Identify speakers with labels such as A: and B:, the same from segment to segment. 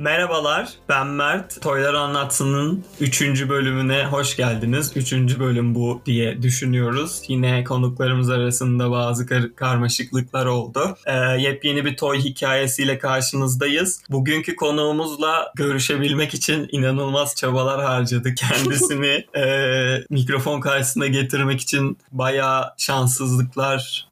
A: Merhabalar, ben Mert. Toylar Anlatsın'ın 3. bölümüne hoş geldiniz. 3. bölüm bu diye düşünüyoruz. Yine konuklarımız arasında bazı kar- karmaşıklıklar oldu. Ee, yepyeni bir toy hikayesiyle karşınızdayız. Bugünkü konuğumuzla görüşebilmek için inanılmaz çabalar harcadık. Kendisini e, mikrofon karşısına getirmek için bayağı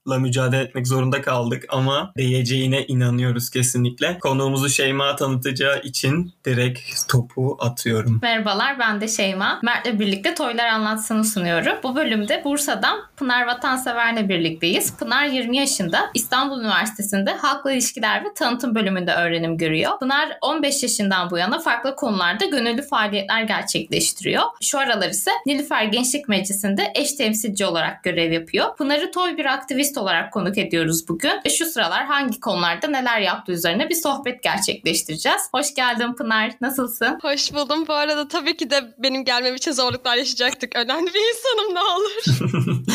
A: şanssızlıklarla mücadele etmek zorunda kaldık ama değeceğine inanıyoruz kesinlikle. Konuğumuzu Şeyma tanıtacağı için direkt topu atıyorum.
B: Merhabalar ben de Şeyma. Mert'le birlikte Toylar Anlatsın'ı sunuyorum. Bu bölümde Bursa'dan Pınar Vatansever'le birlikteyiz. Pınar 20 yaşında İstanbul Üniversitesi'nde Halkla İlişkiler ve Tanıtım bölümünde öğrenim görüyor. Pınar 15 yaşından bu yana farklı konularda gönüllü faaliyetler gerçekleştiriyor. Şu aralar ise Nilüfer Gençlik Meclisi'nde eş temsilci olarak görev yapıyor. Pınar'ı toy bir aktivist olarak konuk ediyoruz bugün. Ve şu sıralar hangi konularda neler yaptığı üzerine bir sohbet gerçekleştireceğiz. Hoş geldin Pınar. Nasılsın?
C: Hoş buldum. Bu arada tabii ki de benim gelmem için zorluklar yaşayacaktık. Önemli bir insanım ne olur.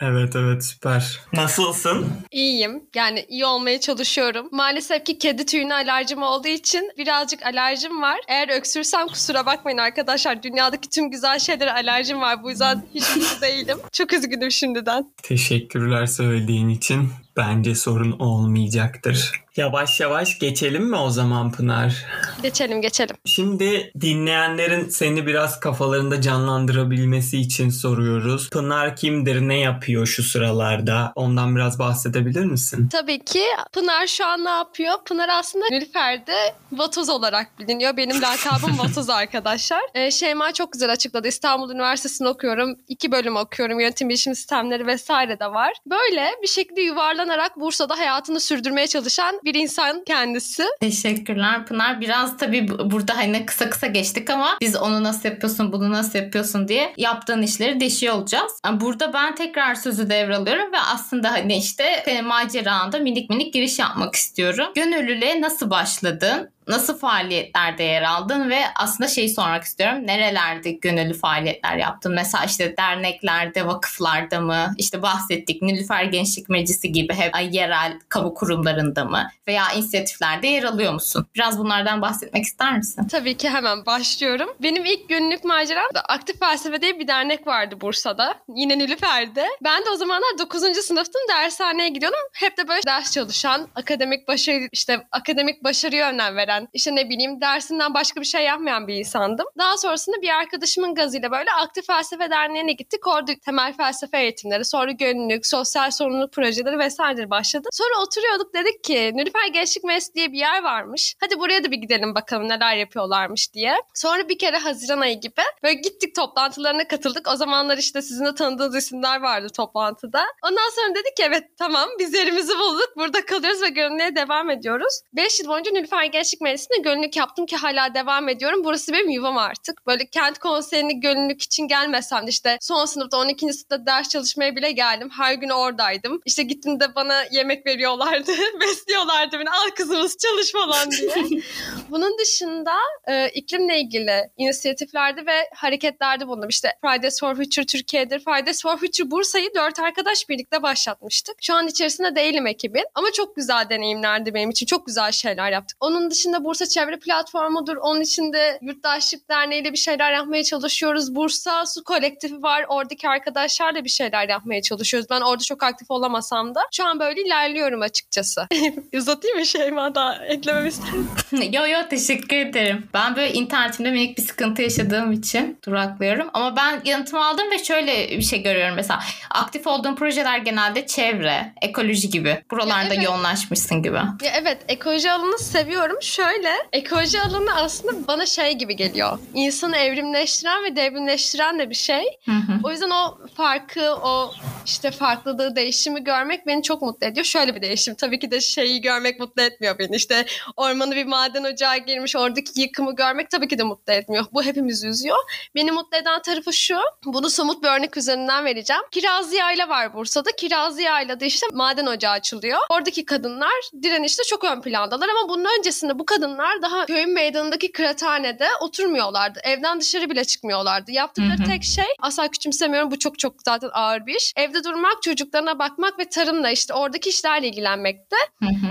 A: evet evet süper. Nasılsın?
C: İyiyim. Yani iyi olmaya çalışıyorum. Maalesef ki kedi tüyüne alerjim olduğu için birazcık alerjim var. Eğer öksürsem kusura bakmayın arkadaşlar. Dünyadaki tüm güzel şeylere alerjim var. Bu yüzden hiç mutlu değilim. Çok üzgünüm şimdiden.
A: Teşekkürler söylediğin için. Bence sorun olmayacaktır. Yavaş yavaş geçelim mi o zaman Pınar?
C: Geçelim geçelim.
A: Şimdi dinleyenlerin seni biraz kafalarında canlandırabilmesi için soruyoruz. Pınar kimdir, ne yapıyor şu sıralarda? Ondan biraz bahsedebilir misin?
C: Tabii ki. Pınar şu an ne yapıyor? Pınar aslında Nilüfer'de vatoz olarak biliniyor. Benim lakabım vatoz arkadaşlar. Ee, Şeyma çok güzel açıkladı. İstanbul Üniversitesi'nde okuyorum. İki bölüm okuyorum. Yönetim bilişim sistemleri vesaire de var. Böyle bir şekilde yuvarlanarak Bursa'da hayatını sürdürmeye çalışan bir insan kendisi.
B: Teşekkürler Pınar. Biraz tabii burada hani kısa kısa geçtik ama biz onu nasıl yapıyorsun, bunu nasıl yapıyorsun diye yaptığın işleri deşiyor olacağız. Burada ben tekrar sözü devralıyorum ve aslında hani işte senin maceranda minik minik giriş yapmak istiyorum. Gönüllülüğe nasıl başladın? Nasıl faaliyetlerde yer aldın ve aslında şeyi sormak istiyorum. Nerelerde gönüllü faaliyetler yaptın? Mesela işte derneklerde, vakıflarda mı? İşte bahsettik Nilüfer Gençlik Meclisi gibi hep yerel kamu kurumlarında mı? Veya inisiyatiflerde yer alıyor musun? Biraz bunlardan bahsetmek ister misin?
C: Tabii ki hemen başlıyorum. Benim ilk günlük maceram da Aktif Felsefe diye bir dernek vardı Bursa'da. Yine Nilüfer'de. Ben de o zamanlar 9. sınıftım. Dershaneye gidiyordum. Hep de böyle ders çalışan, akademik başarı işte akademik başarıya önem veren işte ne bileyim dersinden başka bir şey yapmayan bir insandım. Daha sonrasında bir arkadaşımın gazıyla böyle Aktif Felsefe Derneği'ne gittik. Orada temel felsefe eğitimleri, sonra gönüllülük, sosyal sorumluluk projeleri vesaire başladı. Sonra oturuyorduk dedik ki Nilüfer Gençlik Meclisi diye bir yer varmış. Hadi buraya da bir gidelim bakalım neler yapıyorlarmış diye. Sonra bir kere Haziran ayı gibi böyle gittik toplantılarına katıldık. O zamanlar işte sizin de tanıdığınız isimler vardı toplantıda. Ondan sonra dedik ki evet tamam biz yerimizi bulduk. Burada kalıyoruz ve gönüllüye devam ediyoruz. 5 yıl boyunca Nilüfer Gençlik Meclisi'nde gönüllülük yaptım ki hala devam ediyorum. Burası benim yuvam artık. Böyle kent konseyine gönüllülük için gelmesem de işte son sınıfta 12. sınıfta ders çalışmaya bile geldim. Her gün oradaydım. İşte gittim de bana yemek veriyorlardı. Besliyorlardı beni. Al kızımız çalış falan diye. Bunun dışında e, iklimle ilgili inisiyatiflerde ve hareketlerde bulundum. İşte Fridays for Future Türkiye'dir. Fridays for Future Bursa'yı dört arkadaş birlikte başlatmıştık. Şu an içerisinde değilim ekibin ama çok güzel deneyimlerdi benim için. Çok güzel şeyler yaptık. Onun dışında Bursa Çevre Platformu'dur. Onun içinde Yurttaşlık Derneği'yle bir şeyler yapmaya çalışıyoruz. Bursa Su Kolektifi var. Oradaki arkadaşlarla bir şeyler yapmaya çalışıyoruz. Ben orada çok aktif olamasam da şu an böyle ilerliyorum açıkçası. Uzatayım mı Şeyma daha eklememi isterim.
B: yo yo teşekkür ederim. Ben böyle internetimde minik bir sıkıntı yaşadığım için duraklıyorum. Ama ben yanıtımı aldım ve şöyle bir şey görüyorum mesela. Aktif olduğum projeler genelde çevre, ekoloji gibi. Buralarda evet. yoğunlaşmışsın gibi.
C: Ya evet ekoloji alanını seviyorum. Şöyle ekoloji alanı aslında bana şey gibi geliyor. İnsanı evrimleştiren ve devrimleştiren de bir şey.
B: Hı hı.
C: O yüzden o farkı, o işte farklılığı, değişimi görmek beni çok mutlu ediyor. Şöyle bir değişim. Tabii ki de şeyi görmek mutlu etmiyor beni. İşte ormanı bir maden ocağı girmiş, oradaki yıkımı görmek tabii ki de mutlu etmiyor. Bu hepimizi üzüyor. Beni mutlu eden tarafı şu. Bunu somut bir örnek üzerinden vereceğim. Kirazlı Yayla var Bursa'da. Kirazlı Yayla'da işte maden ocağı açılıyor. Oradaki kadınlar direnişte çok ön plandalar ama bunun öncesinde bu kadınlar daha köyün meydanındaki kıraathanede oturmuyorlardı. Evden dışarı bile çıkmıyorlardı. Yaptıkları hı hı. tek şey asla küçümsemiyorum bu çok çok zaten ağır bir iş. Evde durmak, çocuklarına bakmak ve tarımla işte oradaki işlerle ilgilenmekte.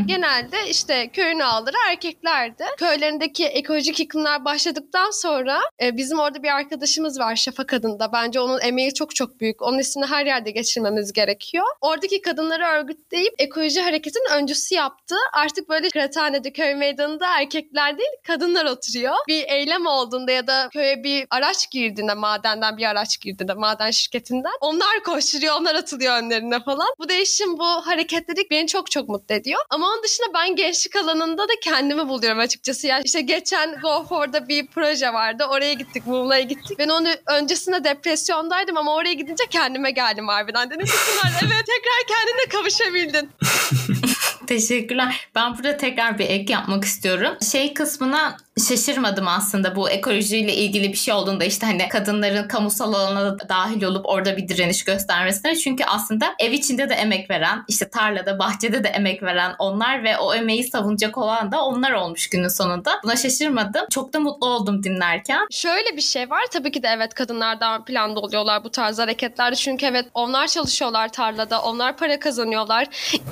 C: Genelde işte köyün ağları erkeklerdi. Köylerindeki ekolojik yıkımlar başladıktan sonra e, bizim orada bir arkadaşımız var Şafak adında. Bence onun emeği çok çok büyük. Onun ismini her yerde geçirmemiz gerekiyor. Oradaki kadınları örgütleyip ekoloji hareketin öncüsü yaptı. Artık böyle kıraathanede köy meydanında erkekler değil kadınlar oturuyor. Bir eylem olduğunda ya da köye bir araç girdiğinde madenden bir araç girdiğinde maden şirketinden onlar koşturuyor onlar atılıyor önlerine falan. Bu değişim bu hareketlilik beni çok çok mutlu ediyor. Ama onun dışında ben gençlik alanında da kendimi buluyorum açıkçası. Yani işte geçen Go For'da bir proje vardı. Oraya gittik, Muğla'ya gittik. Ben onu öncesinde depresyondaydım ama oraya gidince kendime geldim harbiden. Dedim ki Pınar evet tekrar kendine kavuşabildin.
B: Teşekkürler. Ben burada tekrar bir ek yapmak istiyorum. Şey kısmına şaşırmadım aslında bu ekolojiyle ilgili bir şey olduğunda işte hani kadınların kamusal alana da dahil olup orada bir direniş göstermesine. Çünkü aslında ev içinde de emek veren, işte tarlada, bahçede de emek veren onlar ve o emeği savunacak olan da onlar olmuş günün sonunda. Buna şaşırmadım. Çok da mutlu oldum dinlerken.
C: Şöyle bir şey var. Tabii ki de evet kadınlar daha planda oluyorlar bu tarz hareketlerde. Çünkü evet onlar çalışıyorlar tarlada. Onlar para kazanıyorlar.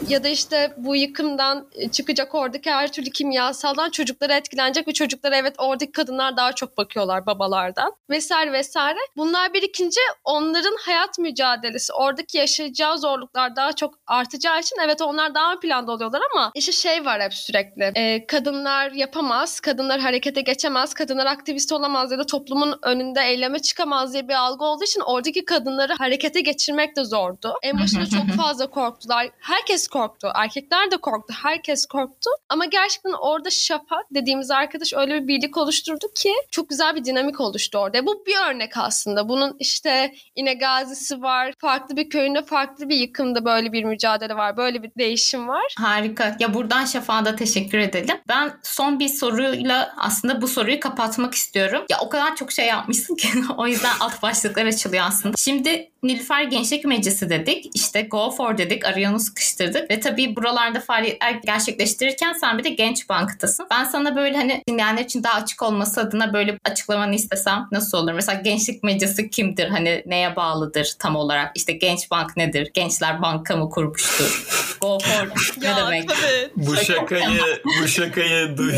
C: Ya da işte bu yıkımdan çıkacak oradaki her türlü kimyasaldan çocuklara etkilenecek ve çocuklara evet oradaki kadınlar daha çok bakıyorlar babalardan vesaire vesaire. Bunlar birikince onların hayat mücadelesi, oradaki yaşayacağı zorluklar daha çok artacağı için evet onlar daha planda oluyorlar ama işte şey var hep sürekli. E, kadınlar yapamaz, kadınlar harekete geçemez, kadınlar aktivist olamaz ya da toplumun önünde eyleme çıkamaz diye bir algı olduğu için oradaki kadınları harekete geçirmek de zordu. En başında çok fazla korktular. Herkes korktu. Erkekler de korktu. Herkes korktu. Ama gerçekten orada Şafak dediğimiz arkadaş öyle bir birlik oluşturdu ki çok güzel bir dinamik oluştu orada. Bu bir örnek aslında. Bunun işte İne Gazi'si var. Farklı bir köyünde farklı bir yıkımda böyle bir mücadele var. Böyle bir değişim var.
B: Harika. Ya buradan Şafak'a da teşekkür edelim. Ben son bir soruyla aslında bu soruyu kapatmak istiyorum. Ya o kadar çok şey yapmışsın ki o yüzden alt başlıklar açılıyor aslında. Şimdi Nilüfer Gençlik Meclisi dedik. İşte Go For dedik. Arayonu sıkıştırdık. Ve tabii buralarda faaliyetler gerçekleştirirken sen bir de Genç Bank'tasın. Ben sana böyle hani dinleyenler için daha açık olması adına böyle açıklamanı istesem nasıl olur? Mesela Gençlik Meclisi kimdir? Hani neye bağlıdır tam olarak? İşte Genç Bank nedir? Gençler banka mı kurmuştur? Go For ne
C: Ya,
B: demek?
C: tabii.
A: Bu şakayı bu şakayı duy.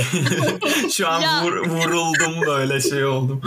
A: Şu an
C: Ya.
A: vur- vuruldum böyle şey oldum.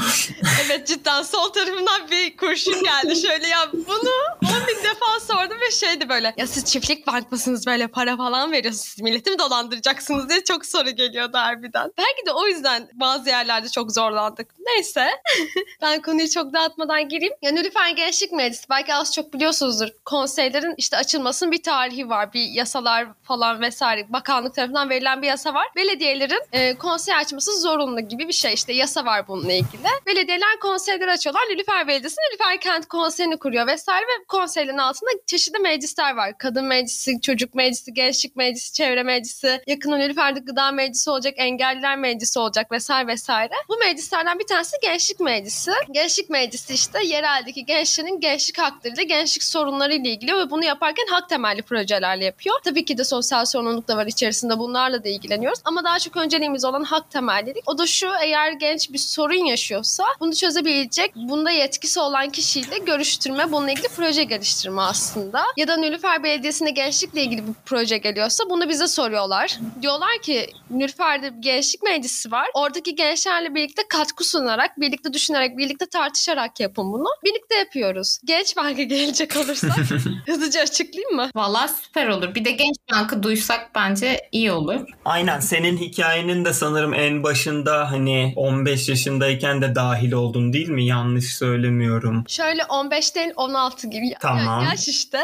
C: Evet cidden sol tarafımdan bir kurşun geldi. Şöyle ya bunu 10 bin defa sordum ve şeydi böyle. Ya siz çiftlik bank mısınız böyle para falan veriyorsunuz. Milleti mi dolandıracaksınız diye çok soru geliyordu harbiden. Belki de o yüzden bazı yerlerde çok zorlandık. Neyse. ben konuyu çok dağıtmadan gireyim. Ya Nilüfer Gençlik Meclisi belki az çok biliyorsunuzdur. Konseylerin işte açılmasının bir tarihi var. Bir yasalar falan vesaire. Bakanlık tarafından verilen bir yasa var. Belediyelerin e, konsey açması zorunlu gibi bir şey. İşte yasa var bununla ilgili. Belediyeler konseyler açıyorlar. Nilüfer Belediyesi Nilüfer Kent Konseyi'ni kuruyor vesaire ve konseylerin altında çeşitli meclisler var. Kadın meclisi, çocuk meclisi, gençlik meclisi, çevre meclisi, yakın Nilüfer'de gıda meclisi olacak, engelliler meclisi olacak vesaire vesaire. Bu meclislerden bir tanesi gençlik meclisi. Gençlik meclisi işte yereldeki gençlerin gençlik haklarıyla, gençlik sorunlarıyla ilgili ve bunu yaparken hak temelli projelerle yapıyor. Tabii ki de sosyal sorumluluk da var içerisinde bunlarla da ilgileniyoruz. Ama daha çok önceliğimiz olan hak temellilik. O da şu eğer genç bir sorun yaşıyorsa bunu çözebilecek, bunda yetkisi olan kişiyle görüştürme, bununla ilgili proje geliştirme aslında. Ya da Nilüfer Belediyesi'ne gençlikle ilgili bir proje geliyorsa bunu bize soruyorlar. Diyorlar ki Nilüfer'de bir gençlik meclisi var. Oradaki gençlerle birlikte katkı sunarak, birlikte düşünerek, birlikte tartışarak yapın bunu. Birlikte yapıyoruz. Genç Bank'a gelecek olursak hızlıca açıklayayım mı?
B: Vallahi süper olur. Bir de Genç Bank'ı duysak bence iyi olur.
A: Aynen senin hikayenin de sanırım en başında hani 15 yaşındayken de dahil oldun değil mi? Yanlış söylemiyorum.
C: Şöyle 15 değil 16 gibi. Ya-
A: Tamam.
C: Yaş işte.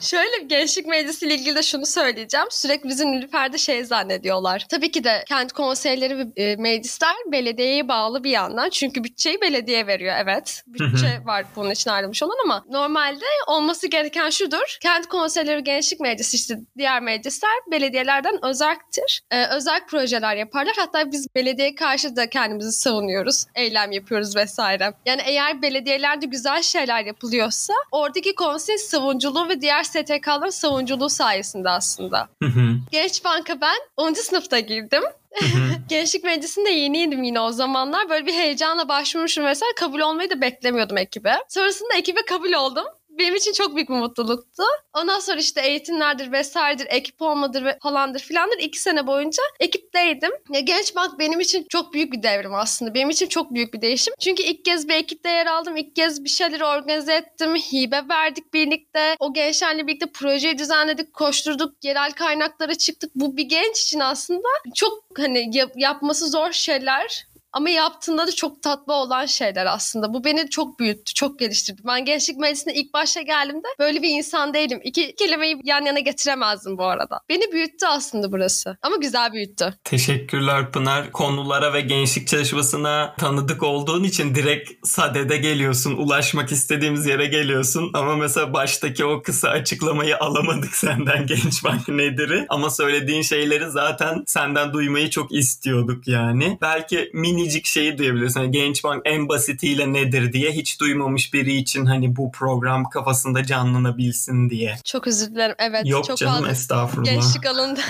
C: Şöyle gençlik meclisiyle ilgili de şunu söyleyeceğim. Sürekli bizi Nilüfer'de şey zannediyorlar. Tabii ki de kent konseyleri ve meclisler belediyeye bağlı bir yandan. Çünkü bütçeyi belediye veriyor evet. Bütçe var bunun için ayrılmış olan ama normalde olması gereken şudur. Kent konseyleri gençlik meclisi işte diğer meclisler belediyelerden özeldir. Ee, özel projeler yaparlar. Hatta biz belediye karşı da kendimizi savunuyoruz. Eylem yapıyoruz vesaire. Yani eğer belediyelerde güzel şeyler yapılıyorsa oradaki konsey savunculuğu ve diğer STK'ların savunculuğu sayesinde aslında.
A: Hı hı.
C: Genç Bank'a ben 10. sınıfta girdim. Gençlik Meclisi'nde yeniydim yine o zamanlar. Böyle bir heyecanla başvurmuşum mesela. Kabul olmayı da beklemiyordum ekibe. Sonrasında ekibe kabul oldum. Benim için çok büyük bir mutluluktu. Ondan sonra işte eğitimlerdir vesairedir, ekip olmadır ve falandır filandır. iki sene boyunca ekipteydim. Ya Genç Bank benim için çok büyük bir devrim aslında. Benim için çok büyük bir değişim. Çünkü ilk kez bir ekipte yer aldım. İlk kez bir şeyleri organize ettim. Hibe verdik birlikte. O gençlerle birlikte projeyi düzenledik, koşturduk, yerel kaynaklara çıktık. Bu bir genç için aslında çok hani yap- yapması zor şeyler ama yaptığında da çok tatlı olan şeyler aslında. Bu beni çok büyüttü, çok geliştirdi. Ben gençlik meclisine ilk başta geldiğimde böyle bir insan değilim. İki kelimeyi yan yana getiremezdim bu arada. Beni büyüttü aslında burası. Ama güzel büyüttü.
A: Teşekkürler Pınar. Konulara ve gençlik çalışmasına tanıdık olduğun için direkt sadede geliyorsun. Ulaşmak istediğimiz yere geliyorsun. Ama mesela baştaki o kısa açıklamayı alamadık senden Genç Bank nedir'i. Ama söylediğin şeyleri zaten senden duymayı çok istiyorduk yani. Belki minicik şeyi duyabiliyorsun. Hani Genç Bank en basitiyle nedir diye hiç duymamış biri için hani bu program kafasında canlanabilsin diye.
C: Çok özür dilerim. Evet.
A: Yok
C: çok
A: canım estağfurullah.
C: Gençlik alanında.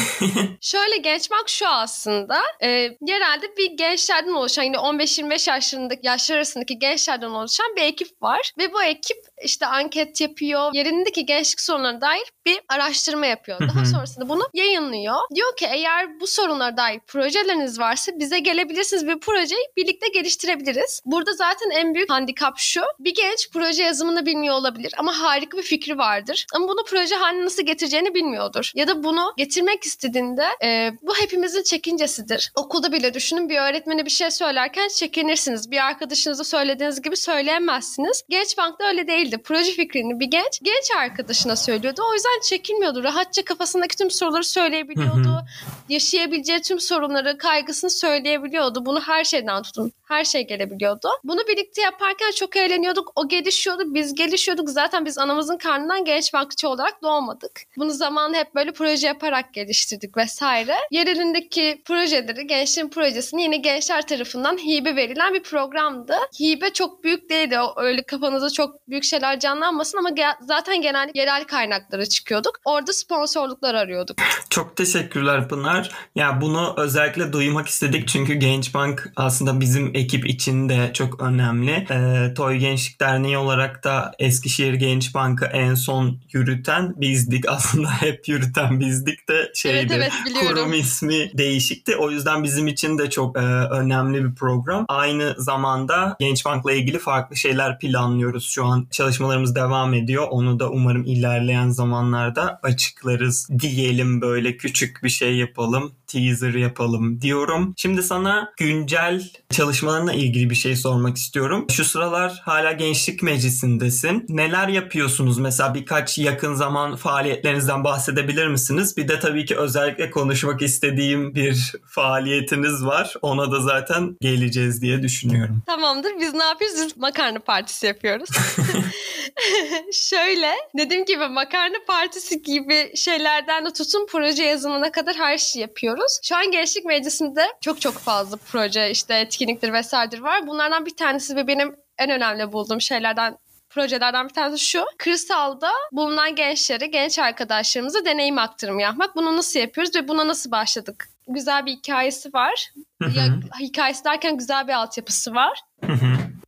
C: Şöyle genç bak şu aslında. E, genelde bir gençlerden oluşan yine 15-25 yaşlarındaki yaşlar arasındaki gençlerden oluşan bir ekip var. Ve bu ekip işte anket yapıyor. Yerindeki gençlik sorunlarına dair bir araştırma yapıyor. Daha sonrasında bunu yayınlıyor. Diyor ki eğer bu sorunlara dair projeleriniz varsa bize gelebilirsiniz ve projeyi birlikte geliştirebiliriz. Burada zaten en büyük handikap şu. Bir genç proje yazımını bilmiyor olabilir ama harika bir fikri vardır. Ama bunu proje haline nasıl getireceğini bilmiyordur. Ya da bunu getirmek istediğinde e, bu hepimizin çekincesidir. Okulda bile düşünün bir öğretmene bir şey söylerken çekinirsiniz. Bir arkadaşınıza söylediğiniz gibi söyleyemezsiniz. Genç Bank'ta öyle değildi. Proje fikrini bir genç genç arkadaşına söylüyordu. O yüzden çekinmiyordu. Rahatça kafasındaki tüm soruları söyleyebiliyordu. Yaşayabileceği tüm sorunları, kaygısını söyleyebiliyordu. Bunu her şeyden tutun. Her şey gelebiliyordu. Bunu birlikte yaparken çok eğleniyorduk. O gelişiyordu, biz gelişiyorduk. Zaten biz anamızın karnından genç bankçı olarak doğmadık. Bunu zamanla hep böyle proje yaparak geliştirdik vesaire. Yer elindeki projeleri, gençliğin projesini yine gençler tarafından hibe verilen bir programdı. Hibe çok büyük değildi. O öyle kafanızda çok büyük şeyler canlanmasın ama ge- zaten genel yerel kaynaklara çıkıyorduk. Orada sponsorluklar arıyorduk.
A: Çok teşekkürler Pınar. Ya bunu özellikle duymak istedik çünkü Genç Bank aslında bizim ekip için de çok önemli. Ee, Toy Gençlik Derneği olarak da Eskişehir Genç Bank'ı en son yürüten bizdik. Aslında hep yürüten bizdik de şeydi.
C: Evet, evet, biliyorum.
A: Kurum ismi değişikti. O yüzden bizim için de çok e, önemli bir program. Aynı zamanda Genç Bank'la ilgili farklı şeyler planlıyoruz. Şu an çalışmalarımız devam ediyor. Onu da umarım ilerleyen zamanlarda açıklarız diyelim böyle küçük bir şey yapalım. Teaser yapalım diyorum. Şimdi sana güncel çalışmalarına ilgili bir şey sormak istiyorum. Şu sıralar hala Gençlik Meclisi'ndesin. Neler yapıyorsunuz? Mesela birkaç yakın zaman faaliyetlerinizden bahsedebilir misiniz? Bir de tabii ki özellikle konuşmak istediğim bir faaliyetiniz var. Ona da zaten geleceğiz diye düşünüyorum.
C: Tamamdır. Biz ne yapıyoruz? Biz makarna partisi yapıyoruz. Şöyle dediğim gibi makarna partisi gibi şeylerden de tutun proje yazımına kadar her şeyi yapıyoruz. Şu an Gençlik Meclisi'nde çok çok fazla proje işte etkinliktir vesairedir var. Bunlardan bir tanesi ve benim en önemli bulduğum şeylerden projelerden bir tanesi şu. Kırsalda bulunan gençlere, genç arkadaşlarımıza deneyim aktarımı yapmak. Bunu nasıl yapıyoruz ve buna nasıl başladık? Güzel bir hikayesi var. ya, hikayesi derken güzel bir altyapısı var.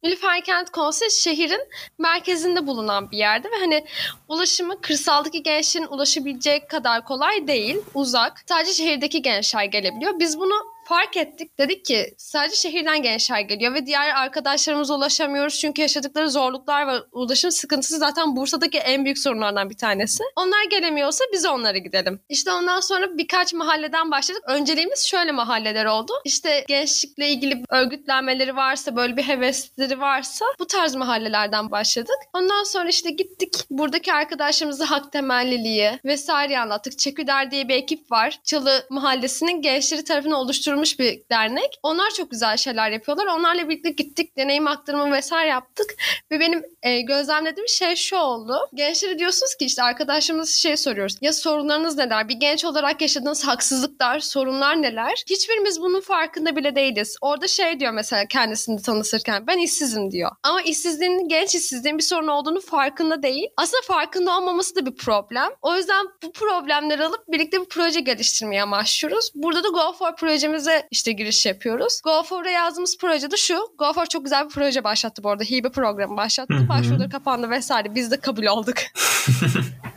C: Nilüfer Kent Konseyi şehrin merkezinde bulunan bir yerde ve hani ulaşımı kırsaldaki gençlerin ulaşabileceği kadar kolay değil, uzak. Sadece şehirdeki gençler gelebiliyor. Biz bunu fark ettik. Dedik ki sadece şehirden gençler geliyor ve diğer arkadaşlarımıza ulaşamıyoruz çünkü yaşadıkları zorluklar ve ulaşım sıkıntısı zaten Bursa'daki en büyük sorunlardan bir tanesi. Onlar gelemiyorsa biz onlara gidelim. İşte ondan sonra birkaç mahalleden başladık. Önceliğimiz şöyle mahalleler oldu. İşte gençlikle ilgili örgütlenmeleri varsa, böyle bir hevesleri varsa bu tarz mahallelerden başladık. Ondan sonra işte gittik. Buradaki arkadaşlarımıza hak temelliliği vesaire anlattık. Çeküder diye bir ekip var. Çalı mahallesinin gençleri tarafından oluşturulmuş bir dernek. Onlar çok güzel şeyler yapıyorlar. Onlarla birlikte gittik. Deneyim aktarımı vesaire yaptık. Ve benim e, gözlemlediğim şey şu oldu. Gençlere diyorsunuz ki işte arkadaşlarımız şey soruyoruz. Ya sorunlarınız neler? Bir genç olarak yaşadığınız haksızlıklar, sorunlar neler? Hiçbirimiz bunun farkında bile değiliz. Orada şey diyor mesela kendisini tanıtırken ben işsizim diyor. Ama işsizliğin, genç işsizliğin bir sorun olduğunu farkında değil. Aslında farkında olmaması da bir problem. O yüzden bu problemleri alıp birlikte bir proje geliştirmeye amaçlıyoruz. Burada da Go for projemiz projemize işte giriş yapıyoruz. Go For'a yazdığımız proje de şu. Go For çok güzel bir proje başlattı bu arada. Hibe programı başlattı. Başvuruları kapandı vesaire. Biz de kabul olduk.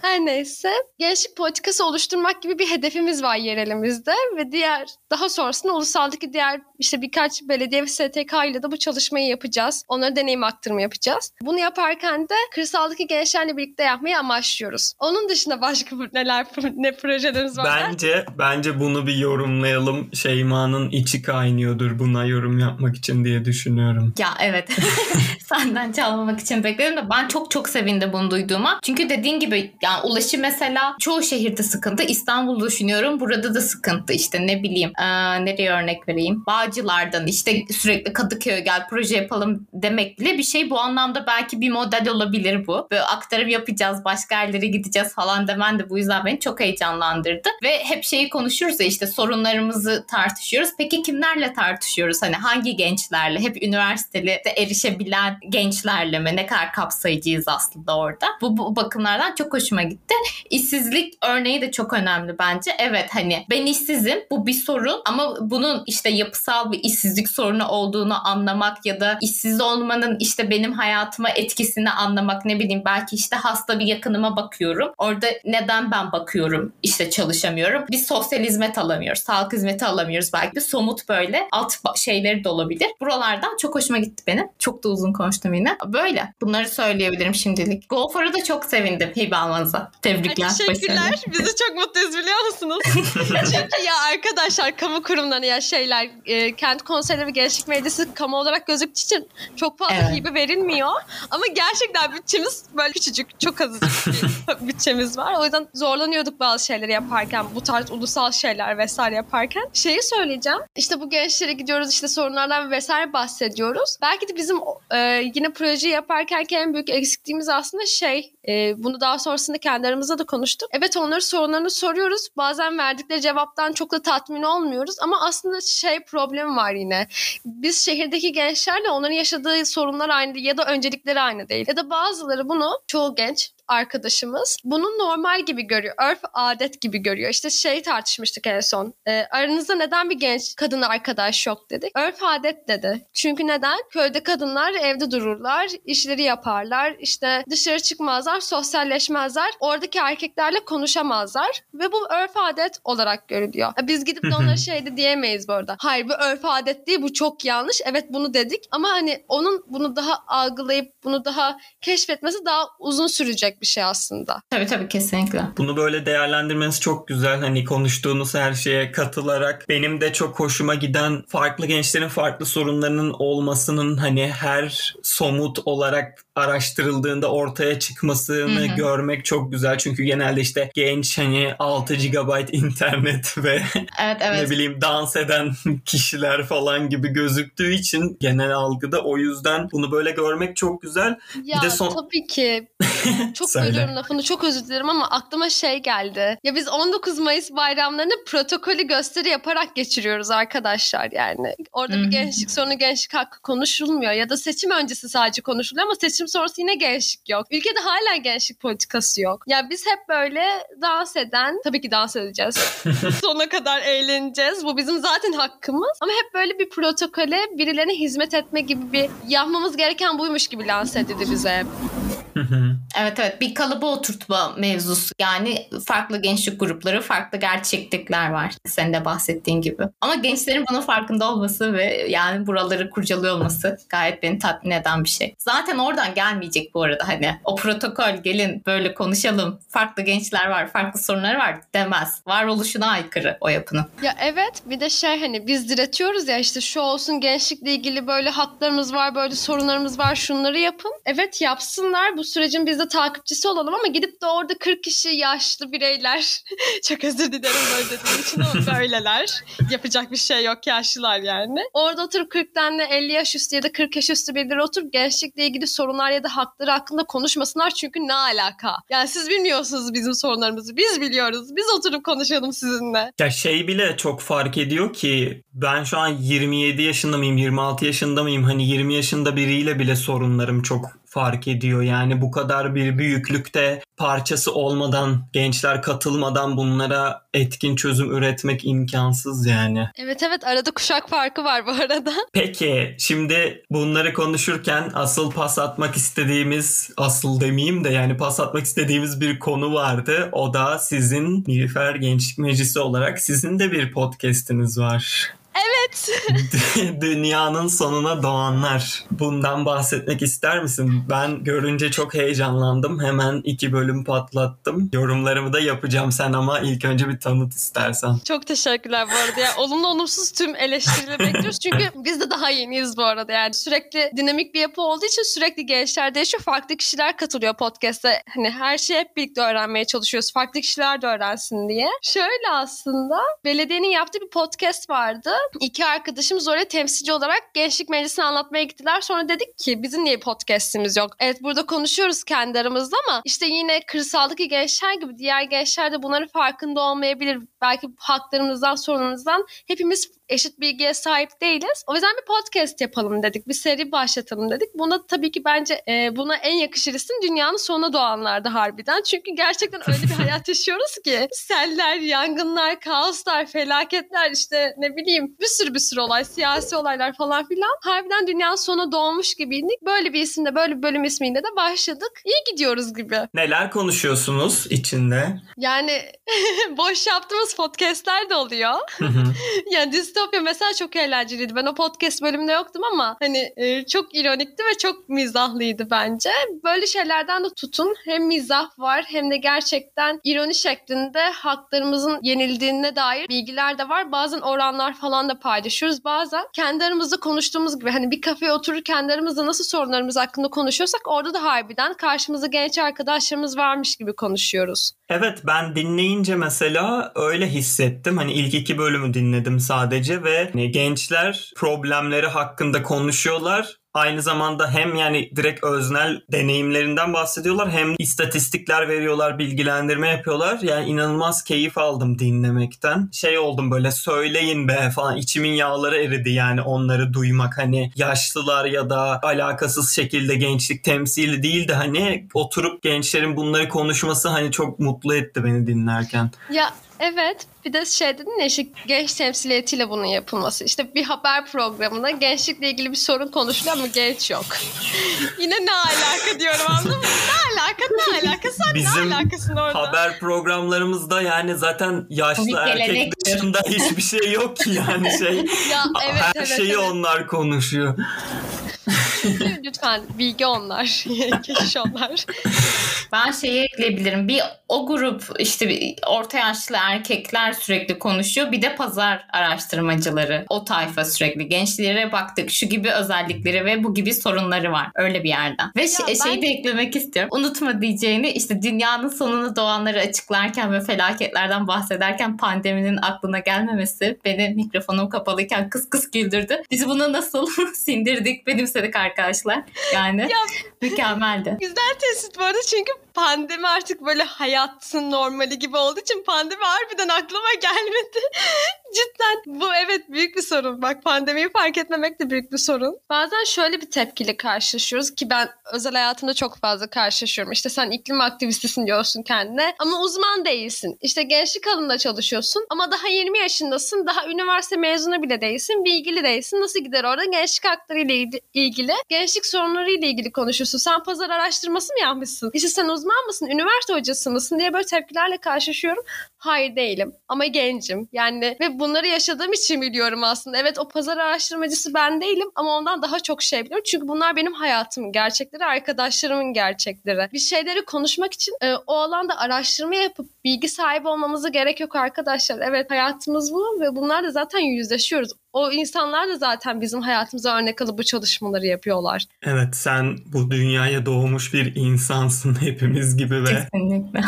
C: Her neyse gençlik politikası oluşturmak gibi bir hedefimiz var yerelimizde ve diğer daha sonrasında ulusaldaki diğer işte birkaç belediye ve STK ile de bu çalışmayı yapacağız. Onlara deneyim aktarımı yapacağız. Bunu yaparken de kırsaldaki gençlerle birlikte yapmayı amaçlıyoruz. Onun dışında başka neler ne projelerimiz var?
A: Bence bence bunu bir yorumlayalım. Şeyma'nın içi kaynıyordur buna yorum yapmak için diye düşünüyorum.
B: Ya evet. Senden çalmamak için bekledim de ben çok çok sevindim bunu duyduğuma. Çünkü dediğin gibi yani ulaşım mesela çoğu şehirde sıkıntı. İstanbul'u düşünüyorum. Burada da sıkıntı işte ne bileyim. Ee, nereye örnek vereyim? Bağcılar'dan işte sürekli Kadıköy'e gel proje yapalım demek bile bir şey. Bu anlamda belki bir model olabilir bu. Böyle aktarım yapacağız, başka yerlere gideceğiz falan demen de bu yüzden beni çok heyecanlandırdı. Ve hep şeyi konuşuyoruz ya işte sorunlarımızı tartışıyoruz. Peki kimlerle tartışıyoruz? Hani hangi gençlerle? Hep üniversiteli erişebilen gençlerle mi? Ne kadar kapsayıcıyız aslında orada. Bu, bu bakımlardan çok hoşuma gitti. İşsizlik örneği de çok önemli bence. Evet hani ben işsizim bu bir sorun ama bunun işte yapısal bir işsizlik sorunu olduğunu anlamak ya da işsiz olmanın işte benim hayatıma etkisini anlamak ne bileyim belki işte hasta bir yakınıma bakıyorum. Orada neden ben bakıyorum işte çalışamıyorum. Biz sosyal hizmet alamıyoruz. Sağlık hizmeti alamıyoruz belki. Somut böyle alt şeyleri de olabilir. Buralardan çok hoşuma gitti benim. Çok da uzun konuştum yine. Böyle. Bunları söyleyebilirim şimdilik. Go For'a da çok sevindim hibe almanıza. Tebrikler.
C: Teşekkürler.
B: başarılar.
C: Bizi çok mutluyuz biliyor musunuz? Çünkü ya arkadaşlar kamu kurumları ya şeyler e, kent konseyleri ve gençlik meclisi kamu olarak gözüktüğü için çok fazla
B: Evet.
C: hibe verilmiyor. Ama gerçekten bütçemiz böyle küçücük çok azıcık bir bütçemiz var. O yüzden zorlanıyorduk bazı şeyleri yaparken bu tarz ulusal şeyler vesaire yaparken. Şeyi söyleyeceğim. İşte bu gençlere gidiyoruz işte sorunlardan vesaire bahsediyoruz. Belki de bizim e, yine projeyi yaparken en büyük eksikliğimiz aslında şey e, bunu daha sonrasında kendi aramızda da konuştuk. Evet onların sorunlarını soruyoruz. Bazen verdikleri cevaptan çok da tatmin olmuyoruz ama aslında şey problemi var yine. Biz şehirdeki gençlerle onların yaşadığı sorunlar aynı değil ya da öncelikleri aynı değil. Ya da bazıları bunu çoğu genç arkadaşımız bunu normal gibi görüyor. Örf adet gibi görüyor. İşte şey tartışmıştık en son. Ee, aranızda neden bir genç kadın arkadaş yok dedik. Örf adet dedi. Çünkü neden? Köyde kadınlar evde dururlar, işleri yaparlar, işte dışarı çıkmazlar, sosyalleşmezler. Oradaki erkeklerle konuşamazlar ve bu örf adet olarak görülüyor. Ya Biz gidip de onlara şey de diyemeyiz bu arada. Hayır bu örf adet değil bu çok yanlış. Evet bunu dedik ama hani onun bunu daha algılayıp bunu daha keşfetmesi daha uzun sürecek bir şey aslında.
B: Tabii tabii kesinlikle.
A: Bunu böyle değerlendirmeniz çok güzel. Hani konuştuğunuz her şeye katılarak benim de çok hoşuma giden farklı gençlerin farklı sorunlarının olmasının hani her somut olarak araştırıldığında ortaya çıkmasını
B: Hı hı.
A: görmek çok güzel. Çünkü genelde işte genç hani 6 GB internet ve
B: Evet evet.
A: ne bileyim dans eden kişiler falan gibi gözüktüğü için genel algıda o yüzden bunu böyle görmek çok güzel.
C: Ya
A: de son-
C: tabii ki. Çok
A: Söyle.
C: bölüyorum lafını çok özür dilerim ama aklıma şey geldi. Ya biz 19 Mayıs bayramlarını protokolü gösteri yaparak geçiriyoruz arkadaşlar yani. Orada bir gençlik sorunu gençlik hakkı konuşulmuyor ya da seçim öncesi sadece konuşuluyor ama seçim sonrası yine gençlik yok. Ülkede hala gençlik politikası yok. Ya biz hep böyle dans eden, tabii ki dans edeceğiz. Sonuna kadar eğleneceğiz. Bu bizim zaten hakkımız. Ama hep böyle bir protokole birilerine hizmet etme gibi bir yapmamız gereken buymuş gibi lanse edildi bize.
A: Hı hı.
B: Evet evet bir kalıba oturtma mevzusu. Yani farklı gençlik grupları, farklı gerçeklikler var. Senin de bahsettiğin gibi. Ama gençlerin bunun farkında olması ve yani buraları kurcalıyor olması gayet beni tatmin eden bir şey. Zaten oradan gelmeyecek bu arada hani o protokol gelin böyle konuşalım. Farklı gençler var, farklı sorunları var demez. Varoluşuna aykırı o yapının.
C: Ya evet bir de şey hani biz diretiyoruz ya işte şu olsun gençlikle ilgili böyle haklarımız var böyle sorunlarımız var şunları yapın. Evet yapsınlar bu sürecin biz de takipçisi olalım ama gidip de orada 40 kişi yaşlı bireyler çok özür dilerim böyle dediğim için ama böyleler. Yapacak bir şey yok yaşlılar yani. Orada oturup 40 tane 50 yaş üstü ya da 40 yaş üstü birileri oturup gençlikle ilgili sorunlar ya da hakları hakkında konuşmasınlar çünkü ne alaka? Yani siz bilmiyorsunuz bizim sorunlarımızı biz biliyoruz. Biz oturup konuşalım sizinle.
A: Ya şey bile çok fark ediyor ki ben şu an 27 yaşında mıyım 26 yaşında mıyım hani 20 yaşında biriyle bile sorunlarım çok fark ediyor. Yani bu kadar bir büyüklükte parçası olmadan, gençler katılmadan bunlara etkin çözüm üretmek imkansız yani.
C: Evet evet arada kuşak farkı var bu arada.
A: Peki şimdi bunları konuşurken asıl pas atmak istediğimiz, asıl demeyeyim de yani pas atmak istediğimiz bir konu vardı. O da sizin Nilüfer Gençlik Meclisi olarak sizin de bir podcast'iniz var.
C: Evet.
A: Dünyanın sonuna doğanlar. Bundan bahsetmek ister misin? Ben görünce çok heyecanlandım. Hemen iki bölüm patlattım. Yorumlarımı da yapacağım sen ama ilk önce bir tanıt istersen.
C: Çok teşekkürler bu arada. Yani olumlu olumsuz tüm eleştirileri bekliyoruz. Çünkü biz de daha yeniyiz bu arada. Yani sürekli dinamik bir yapı olduğu için sürekli gençler değişiyor. Farklı kişiler katılıyor podcast'e. Hani her şeyi hep birlikte öğrenmeye çalışıyoruz. Farklı kişiler de öğrensin diye. Şöyle aslında belediyenin yaptığı bir podcast vardı. İki arkadaşımız oraya temsilci olarak gençlik meclisini anlatmaya gittiler. Sonra dedik ki bizim niye podcast'imiz yok? Evet burada konuşuyoruz kendi aramızda ama işte yine kırsaldaki gençler gibi diğer gençler de bunların farkında olmayabilir. Belki haklarımızdan, sorunumuzdan hepimiz eşit bilgiye sahip değiliz. O yüzden bir podcast yapalım dedik. Bir seri başlatalım dedik. Buna tabii ki bence e, buna en yakışır isim dünyanın sonuna doğanlardı harbiden. Çünkü gerçekten öyle bir hayat yaşıyoruz ki seller, yangınlar, kaoslar, felaketler işte ne bileyim bir sürü bir sürü olay, siyasi olaylar falan filan. Harbiden dünyanın sonuna doğmuş gibiydik. Böyle bir isimde, böyle bir bölüm ismiyle de başladık. İyi gidiyoruz gibi.
A: Neler konuşuyorsunuz içinde?
C: Yani boş yaptığımız podcastler de oluyor. yani Distopya mesela çok eğlenceliydi. Ben o podcast bölümünde yoktum ama hani e, çok ironikti ve çok mizahlıydı bence. Böyle şeylerden de tutun. Hem mizah var hem de gerçekten ironi şeklinde haklarımızın yenildiğine dair bilgiler de var. Bazen oranlar falan da paylaşıyoruz. Bazen kendi aramızda konuştuğumuz gibi hani bir kafeye oturur kendi aramızda nasıl sorunlarımız hakkında konuşuyorsak orada da harbiden karşımızda genç arkadaşlarımız varmış gibi konuşuyoruz.
A: Evet ben dinleyince mesela öyle hissettim. Hani ilk iki bölümü dinledim sadece ve hani gençler problemleri hakkında konuşuyorlar aynı zamanda hem yani direkt öznel deneyimlerinden bahsediyorlar hem istatistikler veriyorlar, bilgilendirme yapıyorlar. Yani inanılmaz keyif aldım dinlemekten. Şey oldum böyle söyleyin be falan içimin yağları eridi yani onları duymak. Hani yaşlılar ya da alakasız şekilde gençlik temsili değil de hani oturup gençlerin bunları konuşması hani çok mutlu etti beni dinlerken.
C: Ya Evet bir de şey dedin ya işte genç temsiliyetiyle bunun yapılması. İşte bir haber programında gençlikle ilgili bir sorun konuşuluyor ama genç yok. Yine ne alaka diyorum anladın mı? Ne alaka ne alaka sen
A: Bizim
C: ne alakasın orada?
A: haber programlarımızda yani zaten yaşlı erkek dışında hiçbir şey yok ki yani şey.
C: ya, evet,
A: her
C: evet,
A: şeyi
C: evet.
A: onlar konuşuyor.
C: Lütfen bilgi onlar. Keşiş onlar.
B: Ben şeyi ekleyebilirim. Bir o grup işte bir orta yaşlı erkekler sürekli konuşuyor. Bir de pazar araştırmacıları. O tayfa sürekli. Gençlere baktık. Şu gibi özellikleri ve bu gibi sorunları var. Öyle bir yerden. Ve şey,
C: ben-
B: şeyi de eklemek istiyorum. Unutma diyeceğini işte dünyanın sonunu doğanları açıklarken ve felaketlerden bahsederken pandeminin aklına gelmemesi beni mikrofonum kapalıyken kıs kıs güldürdü. Biz bunu nasıl sindirdik, benimsedik arkadaşlar. Yani
C: Ya-
B: mükemmeldi.
C: Güzel tespit bu arada çünkü pandemi artık böyle hayatın normali gibi olduğu için pandemi harbiden aklıma gelmedi. Cidden bu evet büyük bir sorun. Bak pandemiyi fark etmemek de büyük bir sorun. Bazen şöyle bir tepkiyle karşılaşıyoruz ki ben özel hayatımda çok fazla karşılaşıyorum. İşte sen iklim aktivistisin diyorsun kendine ama uzman değilsin. İşte gençlik alanında çalışıyorsun ama daha 20 yaşındasın. Daha üniversite mezunu bile değilsin. Bilgili değilsin. Nasıl gider orada gençlik hakları ile ilgili, gençlik sorunları ile ilgili konuşuyorsun. Sen pazar araştırması mı yapmışsın? İşte sen uzman mısın? Üniversite hocası mısın? diye böyle tepkilerle karşılaşıyorum. Hayır değilim ama gencim. Yani ve bunları yaşadığım için biliyorum aslında. Evet o pazar araştırmacısı ben değilim ama ondan daha çok şey biliyorum. Çünkü bunlar benim hayatımın gerçekleri, arkadaşlarımın gerçekleri. Bir şeyleri konuşmak için e, o alanda araştırma yapıp bilgi sahibi olmamıza gerek yok arkadaşlar. Evet hayatımız bu ve bunlarla zaten yüzleşiyoruz. O insanlar da zaten bizim hayatımıza örnek alıp bu çalışmaları yapıyorlar.
A: Evet sen bu dünyaya doğmuş bir insansın hepimiz gibi ve
B: Kesinlikle.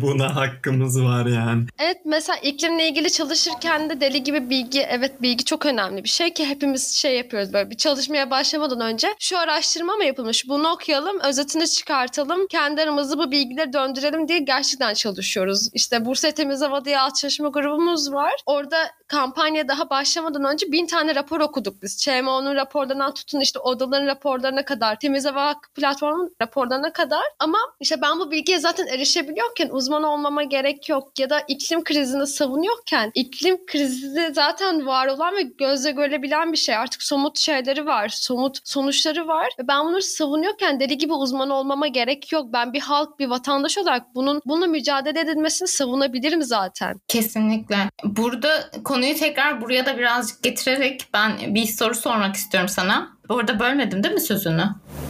A: buna hakkımız var yani.
C: Evet mesela iklimle ilgili çalışırken de deli gibi bilgi evet bilgi çok önemli bir şey ki hepimiz şey yapıyoruz böyle bir çalışmaya başlamadan önce şu araştırma mı yapılmış bunu okuyalım özetini çıkartalım kendi aramızda bu bilgileri döndürelim diye gerçekten çalışıyoruz. İşte Bursa Temiz Hava diye alt çalışma grubumuz var. Orada kampanya daha başlamadan başlamadan önce bin tane rapor okuduk biz. ÇMO'nun raporlarından tutun işte odaların raporlarına kadar, temiz hava hakkı platformunun raporlarına kadar. Ama işte ben bu bilgiye zaten erişebiliyorken uzman olmama gerek yok. Ya da iklim krizini savunuyorken iklim krizi zaten var olan ve gözle görülebilen bir şey. Artık somut şeyleri var, somut sonuçları var. Ve ben bunları savunuyorken deli gibi uzman olmama gerek yok. Ben bir halk, bir vatandaş olarak bunun bununla mücadele edilmesini savunabilirim zaten.
B: Kesinlikle. Burada konuyu tekrar buraya da birazcık getirerek ben bir soru sormak istiyorum sana. Bu arada bölmedim değil mi sözünü?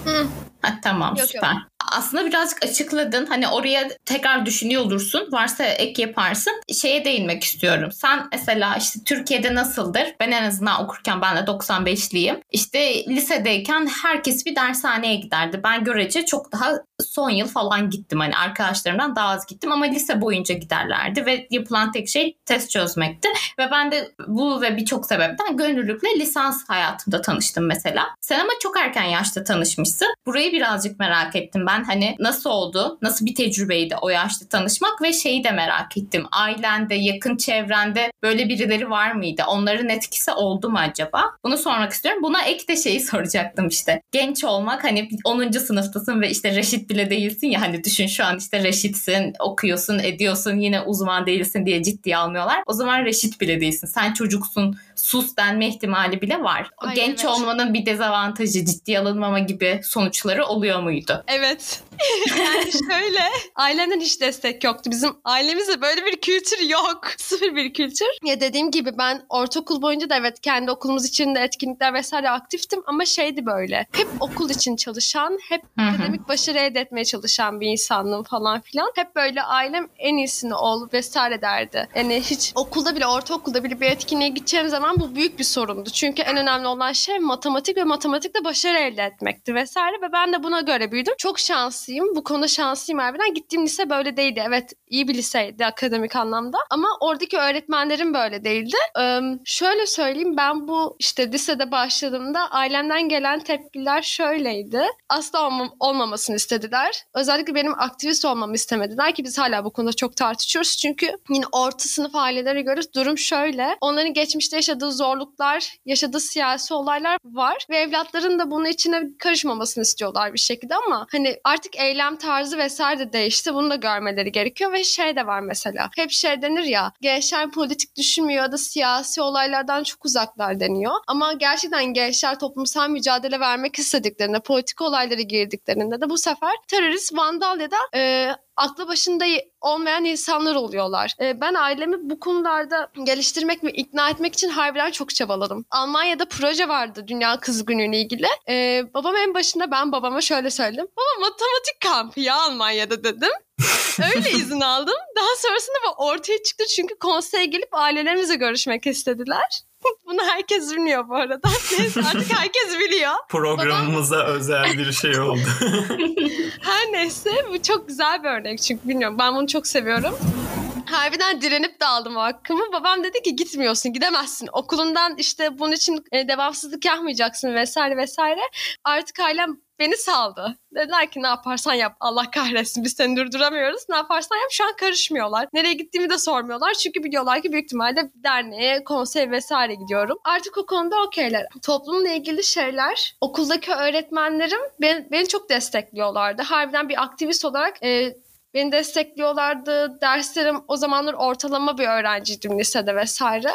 C: Hı.
B: Ha, tamam
C: Yok,
B: süper.
C: yok.
B: Aslında birazcık açıkladın. Hani oraya tekrar düşünüyor olursun. Varsa ek yaparsın. Şeye değinmek istiyorum. Sen mesela işte Türkiye'de nasıldır? Ben en azından okurken ben de 95'liyim. İşte lisedeyken herkes bir dershaneye giderdi. Ben görece çok daha son yıl falan gittim. Hani arkadaşlarımdan daha az gittim ama lise boyunca giderlerdi ve yapılan tek şey test çözmekti. Ve ben de bu ve birçok sebepten gönüllülükle lisans hayatımda tanıştım mesela. Sen ama çok erken yaşta tanışmışsın. Burayı birazcık merak ettim ben. Hani nasıl oldu? Nasıl bir tecrübeydi o yaşta tanışmak ve şeyi de merak ettim. Ailende, yakın çevrende böyle birileri var mıydı? Onların etkisi oldu mu acaba? Bunu sormak istiyorum. Buna ek de şeyi soracaktım işte. Genç olmak hani 10. sınıftasın ve işte reşit bile değilsin ya hani düşün şu an işte reşitsin, okuyorsun, ediyorsun yine uzman değilsin diye ciddiye almıyorlar. O zaman reşit bile değilsin. Sen çocuksun, sus denme ihtimali bile var.
C: Ay,
B: Genç
C: evet.
B: olmanın bir dezavantajı, ciddiye alınmama gibi sonuçları oluyor muydu?
C: Evet. yani şöyle ailemden hiç destek yoktu. Bizim ailemizde böyle bir kültür yok. Sıfır bir kültür. Ya dediğim gibi ben ortaokul boyunca da evet kendi okulumuz için de etkinlikler vesaire aktiftim ama şeydi böyle. Hep okul için çalışan, hep akademik başarı elde etmeye çalışan bir insandım falan filan. Hep böyle ailem en iyisini ol vesaire derdi. Yani hiç okulda bile ortaokulda bile bir etkinliğe gideceğim zaman bu büyük bir sorundu. Çünkü en önemli olan şey matematik ve matematikte başarı elde etmekti vesaire ve ben de buna göre büyüdüm. Çok şanslıyım. Bu konuda şanslıyım harbiden. Gittiğim lise böyle değildi. Evet iyi bir liseydi akademik anlamda. Ama oradaki öğretmenlerim böyle değildi. Ee, şöyle söyleyeyim ben bu işte lisede başladığımda ailemden gelen tepkiler şöyleydi. Asla olmam- olmamasını istediler. Özellikle benim aktivist olmamı istemediler ki biz hala bu konuda çok tartışıyoruz. Çünkü yine orta sınıf ailelere göre durum şöyle. Onların geçmişte yaşadığı zorluklar, yaşadığı siyasi olaylar var ve evlatların da bunun içine karışmamasını istiyorlar bir şekilde ama hani artık eylem tarzı vesaire de değişti. Bunu da görmeleri gerekiyor ve şey de var mesela. Hep şey denir ya gençler politik düşünmüyor ya da siyasi olaylardan çok uzaklar deniyor. Ama gerçekten gençler toplumsal mücadele vermek istediklerinde, politik olaylara girdiklerinde de bu sefer terörist, vandal ya da e, aklı başında olmayan insanlar oluyorlar. E, ben ailemi bu konularda geliştirmek ve ikna etmek için harbiden çok çabaladım. Almanya'da proje vardı Dünya Kız Günü'yle ilgili. E, babam en başında ben babama şöyle söyledim. Baba matematik kampı ya Almanya'da dedim. Öyle izin aldım. Daha sonrasında bu ortaya çıktı çünkü konseye gelip ailelerimize görüşmek istediler. Bunu herkes bilmiyor bu arada. Neyse artık herkes biliyor.
A: Programımıza özel bir şey oldu.
C: Her neyse bu çok güzel bir örnek çünkü bilmiyorum ben bunu çok seviyorum. Harbiden direnip de aldım o hakkımı. Babam dedi ki gitmiyorsun, gidemezsin. Okulundan işte bunun için e, devamsızlık yapmayacaksın vesaire vesaire. Artık ailem beni saldı. Dediler ki ne yaparsan yap. Allah kahretsin biz seni durduramıyoruz. Ne yaparsan yap. Şu an karışmıyorlar. Nereye gittiğimi de sormuyorlar. Çünkü biliyorlar ki büyük ihtimalle derneğe, konsey vesaire gidiyorum. Artık o konuda okeyler. Toplumla ilgili şeyler okuldaki öğretmenlerim beni, beni çok destekliyorlardı. Harbiden bir aktivist olarak e, Beni destekliyorlardı. Derslerim o zamanlar ortalama bir öğrenciydim lisede vesaire.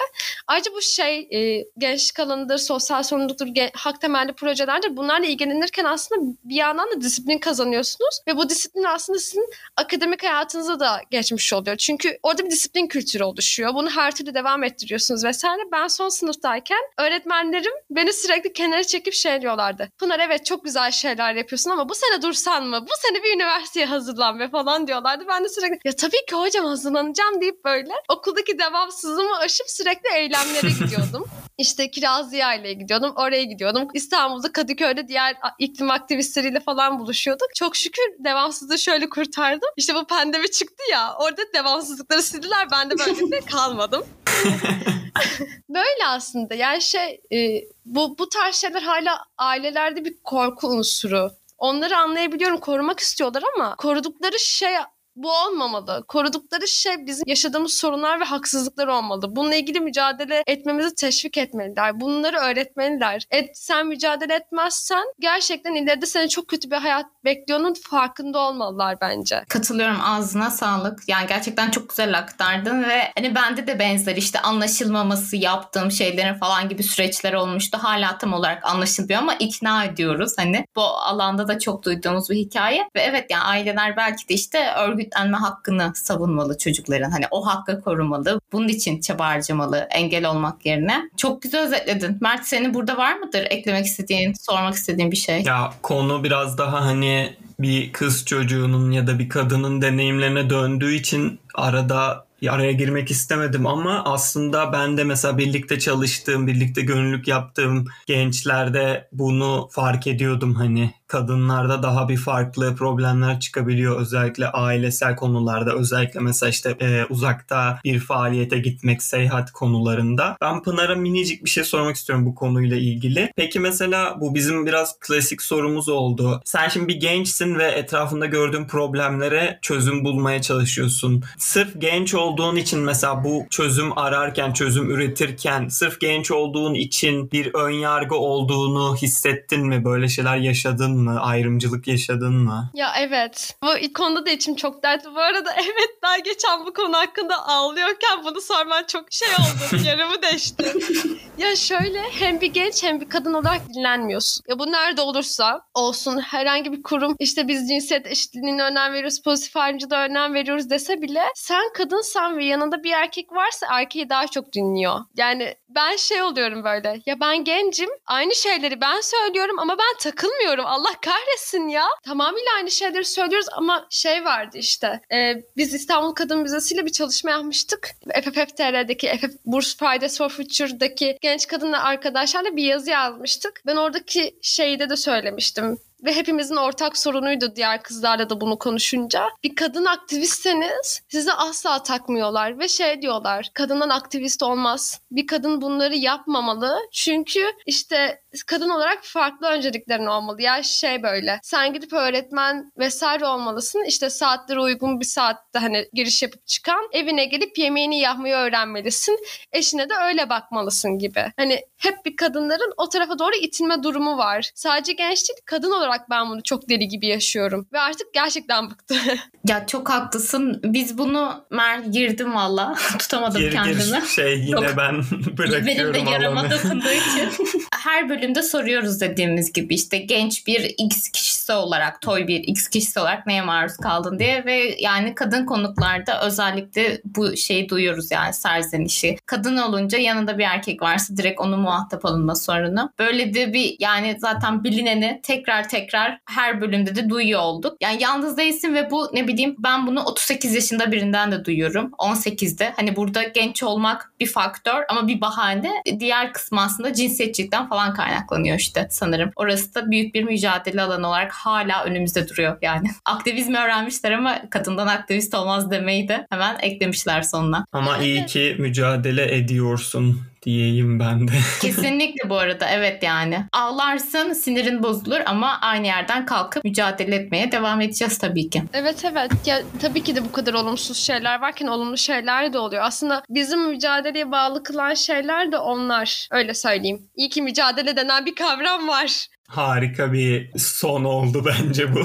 C: Ayrıca bu şey e, gençlik alanıdır, sosyal sorumluluktur, gen- hak temelli projelerdir. Bunlarla ilgilenirken aslında bir yandan da disiplin kazanıyorsunuz. Ve bu disiplin aslında sizin akademik hayatınıza da geçmiş oluyor. Çünkü orada bir disiplin kültürü oluşuyor. Bunu her türlü devam ettiriyorsunuz vesaire. Ben son sınıftayken öğretmenlerim beni sürekli kenara çekip şey diyorlardı. Pınar evet çok güzel şeyler yapıyorsun ama bu sene dursan mı? Bu sene bir üniversiteye hazırlan ve falan diyorlardı. Ben de sürekli ya tabii ki hocam hazırlanacağım deyip böyle okuldaki devamsızlığımı aşıp sürekli eylemlere gidiyordum. İşte Kiraz Ziya ile gidiyordum. Oraya gidiyordum. İstanbul'da Kadıköy'de diğer iklim aktivistleriyle falan buluşuyorduk. Çok şükür devamsızlığı şöyle kurtardım. İşte bu pandemi çıktı ya. Orada devamsızlıkları sildiler. Ben de böylelikle kalmadım. Böyle aslında. Yani şey e, bu, bu tarz şeyler hala ailelerde bir korku unsuru. Onları anlayabiliyorum. Korumak istiyorlar ama korudukları şey bu olmamalı. Korudukları şey bizim yaşadığımız sorunlar ve haksızlıklar olmalı. Bununla ilgili mücadele etmemizi teşvik etmeliler. Bunları öğretmeliler. Et, sen mücadele etmezsen gerçekten ileride seni çok kötü bir hayat bekliyor'nun farkında olmalılar bence.
B: Katılıyorum ağzına sağlık. Yani gerçekten çok güzel aktardın ve hani bende de benzer işte anlaşılmaması yaptığım şeylerin falan gibi süreçler olmuştu. Hala tam olarak anlaşılmıyor ama ikna ediyoruz. Hani bu alanda da çok duyduğumuz bir hikaye ve evet yani aileler belki de işte örgütlenme hakkını savunmalı çocukların. Hani o hakkı korumalı. Bunun için çaba harcamalı engel olmak yerine. Çok güzel özetledin. Mert senin burada var mıdır eklemek istediğin, sormak istediğin bir şey?
A: Ya konu biraz daha hani bir kız çocuğunun ya da bir kadının deneyimlerine döndüğü için arada araya girmek istemedim ama aslında ben de mesela birlikte çalıştığım, birlikte gönüllülük yaptığım gençlerde bunu fark ediyordum hani kadınlarda daha bir farklı problemler çıkabiliyor özellikle ailesel konularda özellikle mesela işte e, uzakta bir faaliyete gitmek seyahat konularında. Ben Pınar'a minicik bir şey sormak istiyorum bu konuyla ilgili. Peki mesela bu bizim biraz klasik sorumuz oldu. Sen şimdi bir gençsin ve etrafında gördüğün problemlere çözüm bulmaya çalışıyorsun. Sırf genç olduğun için mesela bu çözüm ararken, çözüm üretirken sırf genç olduğun için bir ön yargı olduğunu hissettin mi? Böyle şeyler yaşadın mı? Ayrımcılık yaşadın mı?
C: Ya evet. Bu konuda da içim çok dertli. Bu arada evet daha geçen bu konu hakkında ağlıyorken bunu sorman çok şey oldu. Yarımı deşti. ya şöyle hem bir genç hem bir kadın olarak dinlenmiyorsun. Ya bu nerede olursa olsun herhangi bir kurum işte biz cinsiyet eşitliğine önem veriyoruz, pozitif ayrımcılığa önem veriyoruz dese bile sen kadınsan ve yanında bir erkek varsa erkeği daha çok dinliyor. Yani ben şey oluyorum böyle. Ya ben gencim. Aynı şeyleri ben söylüyorum ama ben takılmıyorum. Allah kahretsin ya. Tamamıyla aynı şeyleri söylüyoruz ama şey vardı işte. E, biz İstanbul Kadın Müzesi'yle bir çalışma yapmıştık. FFFTR'deki FF Burs Fridays for Future'daki genç kadınla arkadaşlarla bir yazı yazmıştık. Ben oradaki şeyde de söylemiştim ve hepimizin ortak sorunuydu diğer kızlarla da bunu konuşunca. Bir kadın aktivistseniz sizi asla takmıyorlar ve şey diyorlar kadından aktivist olmaz. Bir kadın bunları yapmamalı çünkü işte kadın olarak farklı önceliklerin olmalı. Ya şey böyle sen gidip öğretmen vesaire olmalısın işte saatleri uygun bir saatte hani giriş yapıp çıkan evine gelip yemeğini yapmayı öğrenmelisin. Eşine de öyle bakmalısın gibi. Hani hep bir kadınların o tarafa doğru itilme durumu var. Sadece genç değil kadın olarak ben bunu çok deli gibi yaşıyorum. Ve artık gerçekten bıktı.
B: ya çok haklısın. Biz bunu Mer girdim valla. Tutamadım
A: gir,
B: kendimi.
A: Gir şey yine çok, ben bırakıyorum
B: Benim de yarama dokunduğu için. Her bölümde soruyoruz dediğimiz gibi işte genç bir X kişisi olarak, toy bir X kişisi olarak neye maruz kaldın diye ve yani kadın konuklarda özellikle bu şeyi duyuyoruz yani serzenişi. Kadın olunca yanında bir erkek varsa direkt onu muhatap alınma sorunu. Böyle de bir yani zaten bilineni tekrar tekrar her bölümde de duyuyor olduk. Yani yalnız değilsin ve bu ne bileyim ben bunu 38 yaşında birinden de duyuyorum. 18'de hani burada genç olmak bir faktör ama bir bahane. Diğer kısmı aslında cinsiyetçilikten falan kaynaklanıyor işte sanırım. Orası da büyük bir mücadele alanı olarak hala önümüzde duruyor yani. Aktivizmi öğrenmişler ama kadından aktivist olmaz demeyi de hemen eklemişler sonuna.
A: Ama iyi ki mücadele ediyorsun diyeyim ben de.
B: Kesinlikle bu arada evet yani. Ağlarsın sinirin bozulur ama aynı yerden kalkıp mücadele etmeye devam edeceğiz tabii ki.
C: Evet evet ya tabii ki de bu kadar olumsuz şeyler varken olumlu şeyler de oluyor. Aslında bizim mücadeleye bağlı kılan şeyler de onlar. Öyle söyleyeyim. İyi ki mücadele denen bir kavram var.
A: Harika bir son oldu bence bu.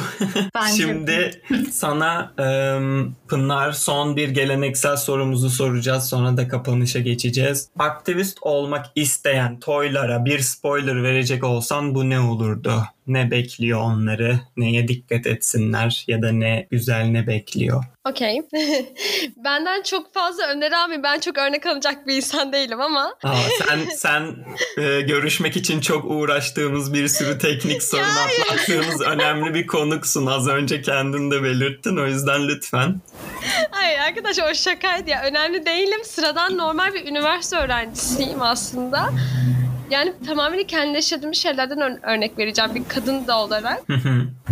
A: Bence. Şimdi sana um, Pınar son bir geleneksel sorumuzu soracağız. Sonra da kapanışa geçeceğiz. Aktivist olmak isteyen toylara bir spoiler verecek olsan bu ne olurdu? Ne bekliyor onları? Neye dikkat etsinler? Ya da ne güzel ne bekliyor?
C: Okey. Benden çok fazla öneri abi. Ben çok örnek alacak bir insan değilim ama.
A: Aa, sen sen e, görüşmek için çok uğraştığımız bir sürü teknik sorun atlattığımız önemli bir konuksun. Az önce kendin de belirttin. O yüzden lütfen.
C: Hayır arkadaş o şakaydı ya. Önemli değilim. Sıradan normal bir üniversite öğrencisiyim aslında. Yani tamamen kendi yaşadığım şeylerden ör- örnek vereceğim bir kadın da olarak.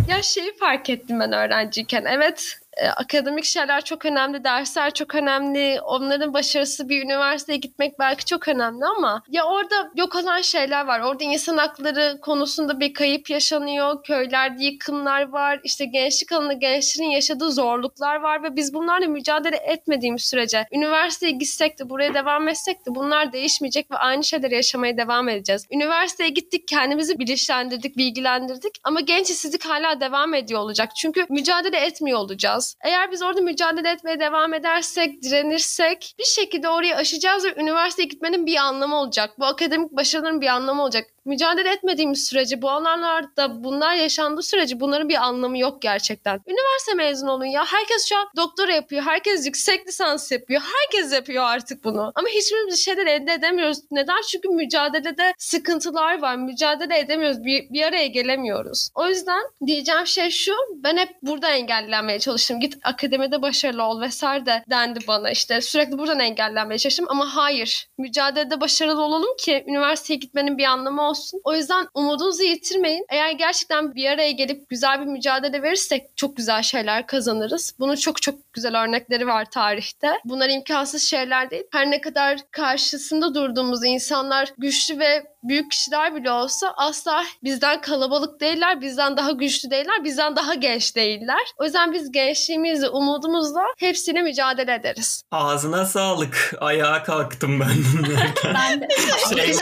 C: ya şeyi fark ettim ben öğrenciyken. Evet akademik şeyler çok önemli, dersler çok önemli, onların başarısı bir üniversiteye gitmek belki çok önemli ama ya orada yok olan şeyler var. Orada insan hakları konusunda bir kayıp yaşanıyor, köylerde yıkımlar var, işte gençlik alanında gençlerin yaşadığı zorluklar var ve biz bunlarla mücadele etmediğimiz sürece üniversiteye gitsek de buraya devam etsek de bunlar değişmeyecek ve aynı şeyleri yaşamaya devam edeceğiz. Üniversiteye gittik, kendimizi bilinçlendirdik, bilgilendirdik ama genç işsizlik hala devam ediyor olacak. Çünkü mücadele etmiyor olacağız. Eğer biz orada mücadele etmeye devam edersek, direnirsek bir şekilde orayı aşacağız ve üniversiteye gitmenin bir anlamı olacak. Bu akademik başarıların bir anlamı olacak mücadele etmediğimiz sürece bu alanlarda bunlar yaşandığı sürece bunların bir anlamı yok gerçekten. Üniversite mezun olun ya. Herkes şu an doktora yapıyor. Herkes yüksek lisans yapıyor. Herkes yapıyor artık bunu. Ama hiçbirimiz bir şeyler elde edemiyoruz. Neden? Çünkü mücadelede sıkıntılar var. Mücadele edemiyoruz. Bir, bir araya gelemiyoruz. O yüzden diyeceğim şey şu. Ben hep burada engellenmeye çalıştım. Git akademide başarılı ol vesaire de dendi bana. İşte sürekli buradan engellenmeye çalıştım. Ama hayır. Mücadelede başarılı olalım ki üniversiteye gitmenin bir anlamı olsun olsun. O yüzden umudunuzu yitirmeyin. Eğer gerçekten bir araya gelip güzel bir mücadele verirsek çok güzel şeyler kazanırız. Bunun çok çok güzel örnekleri var tarihte. Bunlar imkansız şeyler değil. Her ne kadar karşısında durduğumuz insanlar güçlü ve büyük kişiler bile olsa asla bizden kalabalık değiller, bizden daha güçlü değiller, bizden daha genç değiller. O yüzden biz gençliğimizle, umudumuzla hepsine mücadele ederiz.
A: Ağzına sağlık. Ayağa kalktım ben dinlerken.
B: Ben de
A: Şey,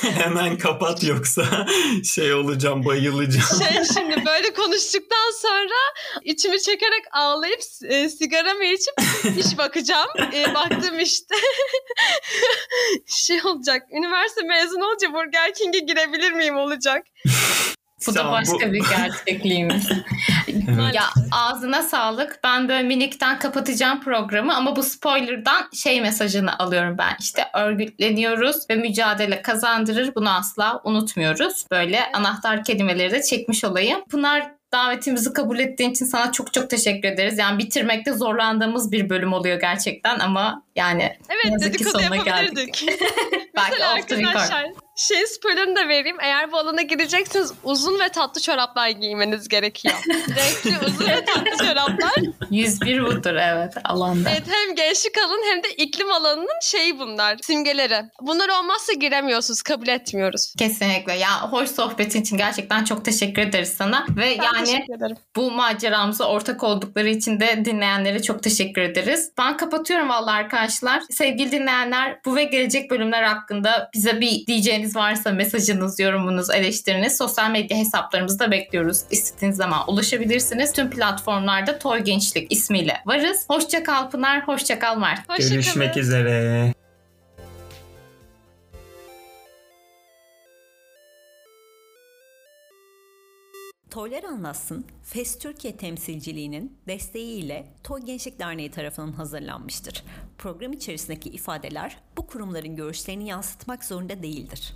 A: hemen kapat yoksa şey olacağım, bayılacağım.
C: Şey şimdi böyle konuştuktan sonra içimi çekerek ağlayıp e, sigaramı içip iş bakacağım. E, baktım işte şey olacak. Üniversite mezunu olunca Burger King'e girebilir miyim olacak.
B: Bu da başka
A: bu-
B: bir gerçekliğimiz. ya ağzına sağlık. Ben böyle minikten kapatacağım programı ama bu spoiler'dan şey mesajını alıyorum ben. İşte örgütleniyoruz ve mücadele kazandırır. Bunu asla unutmuyoruz. Böyle anahtar kelimeleri de çekmiş olayım. Pınar davetimizi kabul ettiğin için sana çok çok teşekkür ederiz. Yani bitirmekte zorlandığımız bir bölüm oluyor gerçekten ama yani
C: Evet
B: yazık ki sonuna
C: yapabilirdik.
B: belki off the record.
C: Şey spoilerını da vereyim. Eğer bu alana gireceksiniz uzun ve tatlı çoraplar giymeniz gerekiyor. Renkli uzun ve tatlı çoraplar.
B: 101 budur evet alanda.
C: Evet hem gençlik alanı hem de iklim alanının şeyi bunlar. Simgeleri. Bunlar olmazsa giremiyorsunuz. Kabul etmiyoruz.
B: Kesinlikle. Ya hoş sohbetin için gerçekten çok teşekkür ederiz sana. Ve
C: Ben
B: yani bu maceramıza ortak oldukları için de dinleyenlere çok teşekkür ederiz. Ben kapatıyorum vallahi arkadaşlar. Sevgili dinleyenler bu ve gelecek bölümler hakkında bize bir diyeceğiniz varsa mesajınız, yorumunuz, eleştiriniz sosyal medya hesaplarımızda bekliyoruz. İstediğiniz zaman ulaşabilirsiniz. Tüm platformlarda Toy Gençlik ismiyle varız. Hoşça kal Pınar, hoşça kal Mert.
C: Hoşçakalın.
A: Görüşmek üzere.
D: Toylar Anlatsın, FES Türkiye temsilciliğinin desteğiyle Toy Gençlik Derneği tarafından hazırlanmıştır. Program içerisindeki ifadeler bu kurumların görüşlerini yansıtmak zorunda değildir.